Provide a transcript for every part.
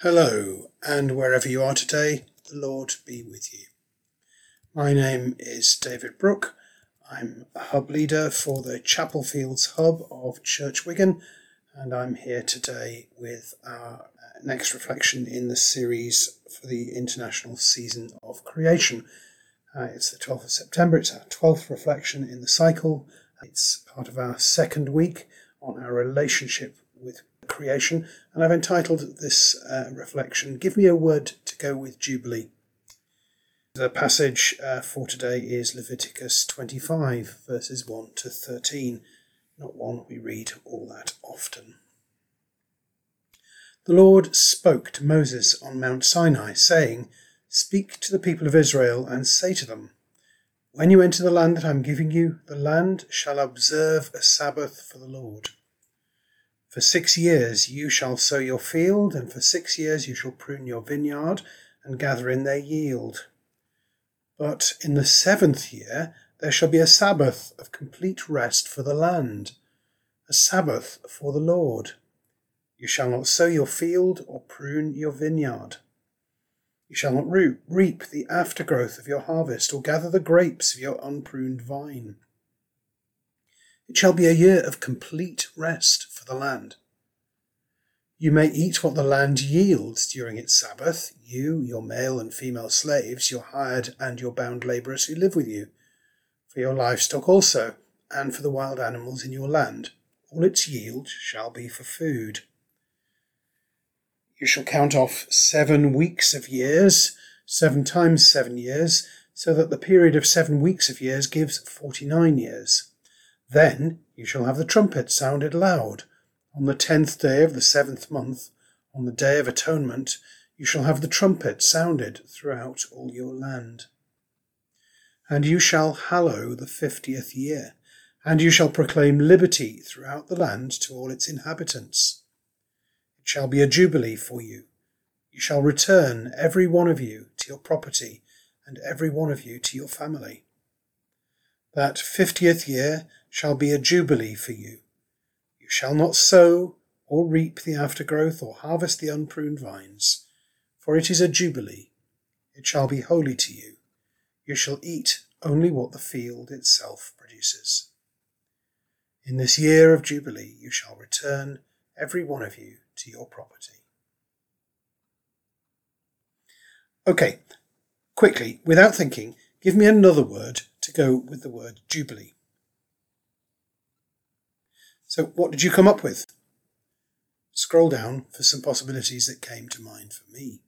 Hello, and wherever you are today, the Lord be with you. My name is David Brooke. I'm a hub leader for the Chapel Fields hub of Church Wigan, and I'm here today with our next reflection in the series for the International Season of Creation. Uh, it's the 12th of September, it's our 12th reflection in the cycle. It's part of our second week on our relationship with creation, and I've entitled this uh, reflection, Give Me a Word to Go with Jubilee. The passage uh, for today is Leviticus 25, verses 1 to 13, not one we read all that often. The Lord spoke to Moses on Mount Sinai, saying, Speak to the people of Israel and say to them, When you enter the land that I am giving you, the land shall observe a Sabbath for the Lord. For six years you shall sow your field, and for six years you shall prune your vineyard and gather in their yield. But in the seventh year there shall be a Sabbath of complete rest for the land, a Sabbath for the Lord. You shall not sow your field or prune your vineyard. You shall not reap the aftergrowth of your harvest or gather the grapes of your unpruned vine. It shall be a year of complete rest for the land. You may eat what the land yields during its Sabbath, you, your male and female slaves, your hired and your bound labourers who live with you, for your livestock also, and for the wild animals in your land. All its yield shall be for food. You shall count off seven weeks of years, seven times seven years, so that the period of seven weeks of years gives forty nine years. Then you shall have the trumpet sounded loud. On the tenth day of the seventh month, on the day of atonement, you shall have the trumpet sounded throughout all your land. And you shall hallow the fiftieth year, and you shall proclaim liberty throughout the land to all its inhabitants. It shall be a jubilee for you. You shall return, every one of you, to your property, and every one of you to your family. That fiftieth year shall be a jubilee for you. You shall not sow or reap the aftergrowth or harvest the unpruned vines, for it is a jubilee. It shall be holy to you. You shall eat only what the field itself produces. In this year of jubilee you shall return, every one of you, to your property. Okay, quickly, without thinking, give me another word to go with the word jubilee. So, what did you come up with? Scroll down for some possibilities that came to mind for me.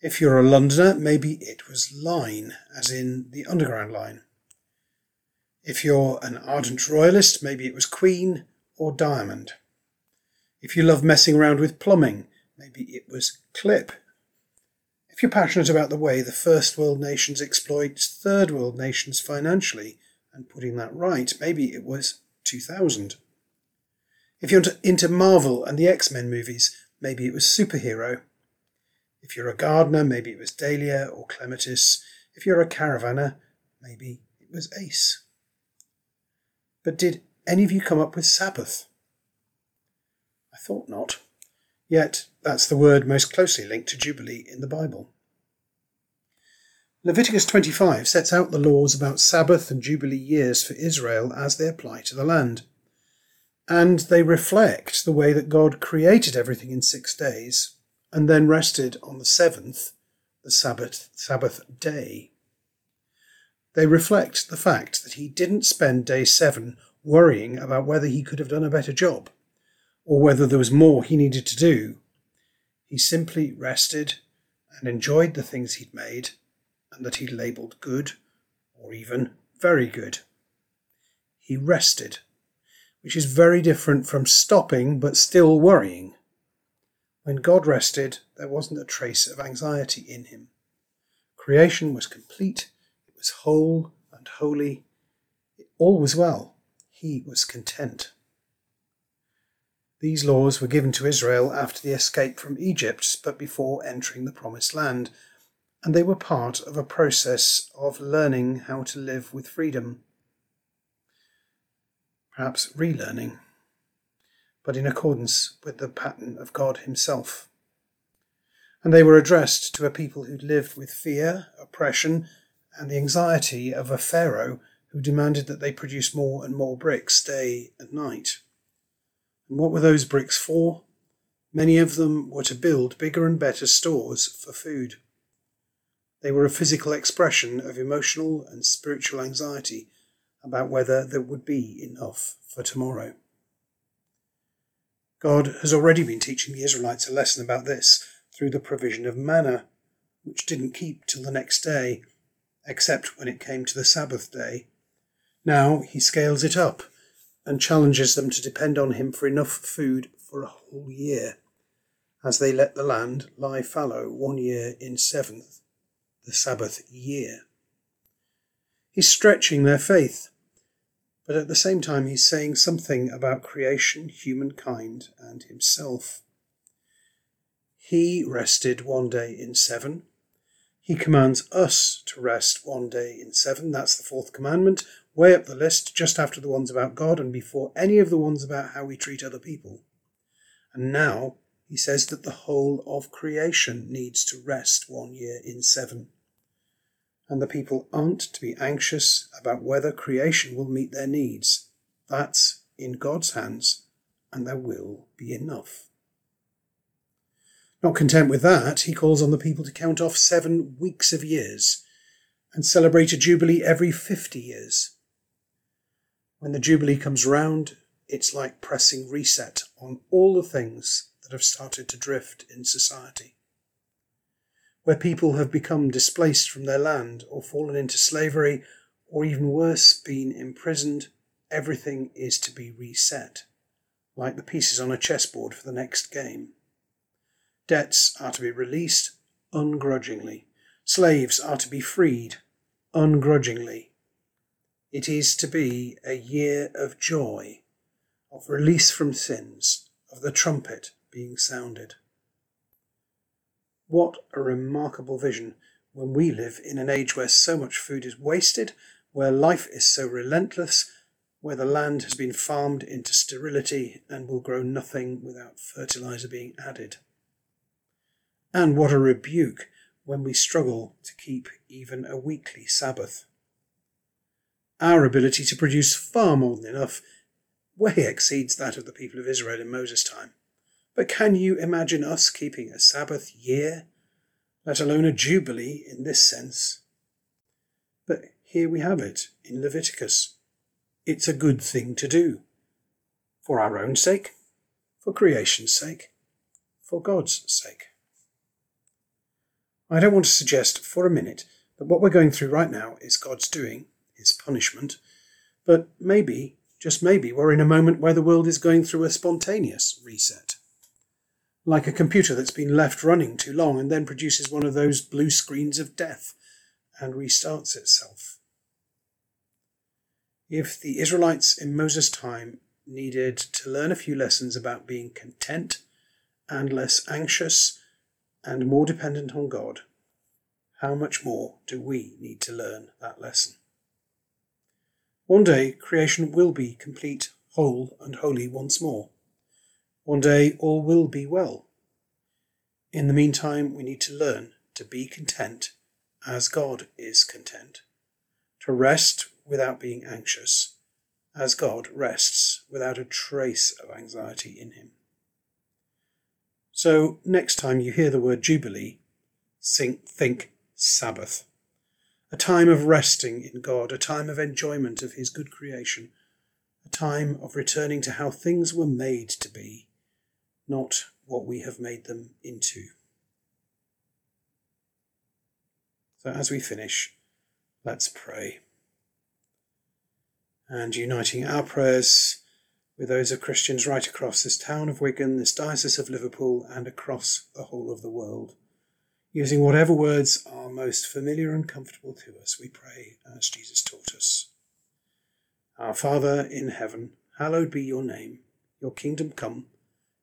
If you're a Londoner, maybe it was line, as in the Underground Line. If you're an ardent royalist, maybe it was Queen or Diamond. If you love messing around with plumbing, maybe it was Clip. If you're passionate about the way the first world nations exploit third world nations financially and putting that right, maybe it was 2000. If you're into Marvel and the X Men movies, maybe it was Superhero. If you're a gardener, maybe it was Dahlia or Clematis. If you're a caravanner, maybe it was Ace. But did any of you come up with Sabbath? I thought not. Yet that's the word most closely linked to Jubilee in the Bible. Leviticus 25 sets out the laws about Sabbath and Jubilee years for Israel as they apply to the land. And they reflect the way that God created everything in six days and then rested on the seventh, the Sabbath, Sabbath day. They reflect the fact that he didn't spend day seven worrying about whether he could have done a better job or whether there was more he needed to do. He simply rested and enjoyed the things he'd made and that he labelled good or even very good. He rested, which is very different from stopping but still worrying. When God rested, there wasn't a trace of anxiety in him. Creation was complete, it was whole and holy. All was well. He was content. These laws were given to Israel after the escape from Egypt, but before entering the Promised Land, and they were part of a process of learning how to live with freedom. Perhaps relearning. but in accordance with the pattern of God Himself. And they were addressed to a people who lived with fear, oppression, and the anxiety of a Pharaoh who demanded that they produce more and more bricks day and night. And what were those bricks for? Many of them were to build bigger and better stores for food. They were a physical expression of emotional and spiritual anxiety about whether there would be enough for tomorrow. God has already been teaching the Israelites a lesson about this through the provision of manna, which didn't keep till the next day, except when it came to the Sabbath day. Now he scales it up and challenges them to depend on him for enough food for a whole year, as they let the land lie fallow one year in seventh, the Sabbath year. He's stretching their faith, but at the same time he's saying something about creation, humankind, and himself. He rested one day in seven. He commands us to rest one day in seven. That's the fourth commandment, way up the list, just after the ones about God and before any of the ones about how we treat other people. And now he says that the whole of creation needs to rest one year in seven. And the people aren't to be anxious about whether creation will meet their needs. That's in God's hands, and there will be enough. Not content with that, he calls on the people to count off seven weeks of years and celebrate a jubilee every 50 years. When the jubilee comes round, it's like pressing reset on all the things that have started to drift in society. Where people have become displaced from their land or fallen into slavery, or even worse, been imprisoned, everything is to be reset, like the pieces on a chessboard for the next game. Debts are to be released ungrudgingly. Slaves are to be freed ungrudgingly. It is to be a year of joy, of release from sins, of the trumpet being sounded. What a remarkable vision when we live in an age where so much food is wasted, where life is so relentless, where the land has been farmed into sterility and will grow nothing without fertilizer being added. And what a rebuke when we struggle to keep even a weekly Sabbath. Our ability to produce far more than enough way exceeds that of the people of Israel in Moses' time. But can you imagine us keeping a Sabbath year, let alone a jubilee in this sense? But here we have it in Leviticus. It's a good thing to do. For our own sake, for creation's sake, for God's sake. I don't want to suggest for a minute that what we're going through right now is God's doing, his punishment, but maybe, just maybe, we're in a moment where the world is going through a spontaneous reset. Like a computer that's been left running too long and then produces one of those blue screens of death and restarts itself. If the Israelites in Moses' time needed to learn a few lessons about being content and less anxious and more dependent on God, how much more do we need to learn that lesson? One day, creation will be complete, whole, and holy once more. One day, all will be well. In the meantime, we need to learn to be content as God is content, to rest without being anxious, as God rests without a trace of anxiety in him. So, next time you hear the word Jubilee, think, think Sabbath. A time of resting in God, a time of enjoyment of His good creation, a time of returning to how things were made to be, not what we have made them into. So, as we finish, let's pray. And uniting our prayers with those of Christians right across this town of Wigan, this diocese of Liverpool, and across the whole of the world. Using whatever words are most familiar and comfortable to us, we pray as Jesus taught us. Our Father in heaven, hallowed be your name. Your kingdom come,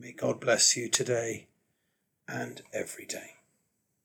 May God bless you today and every day.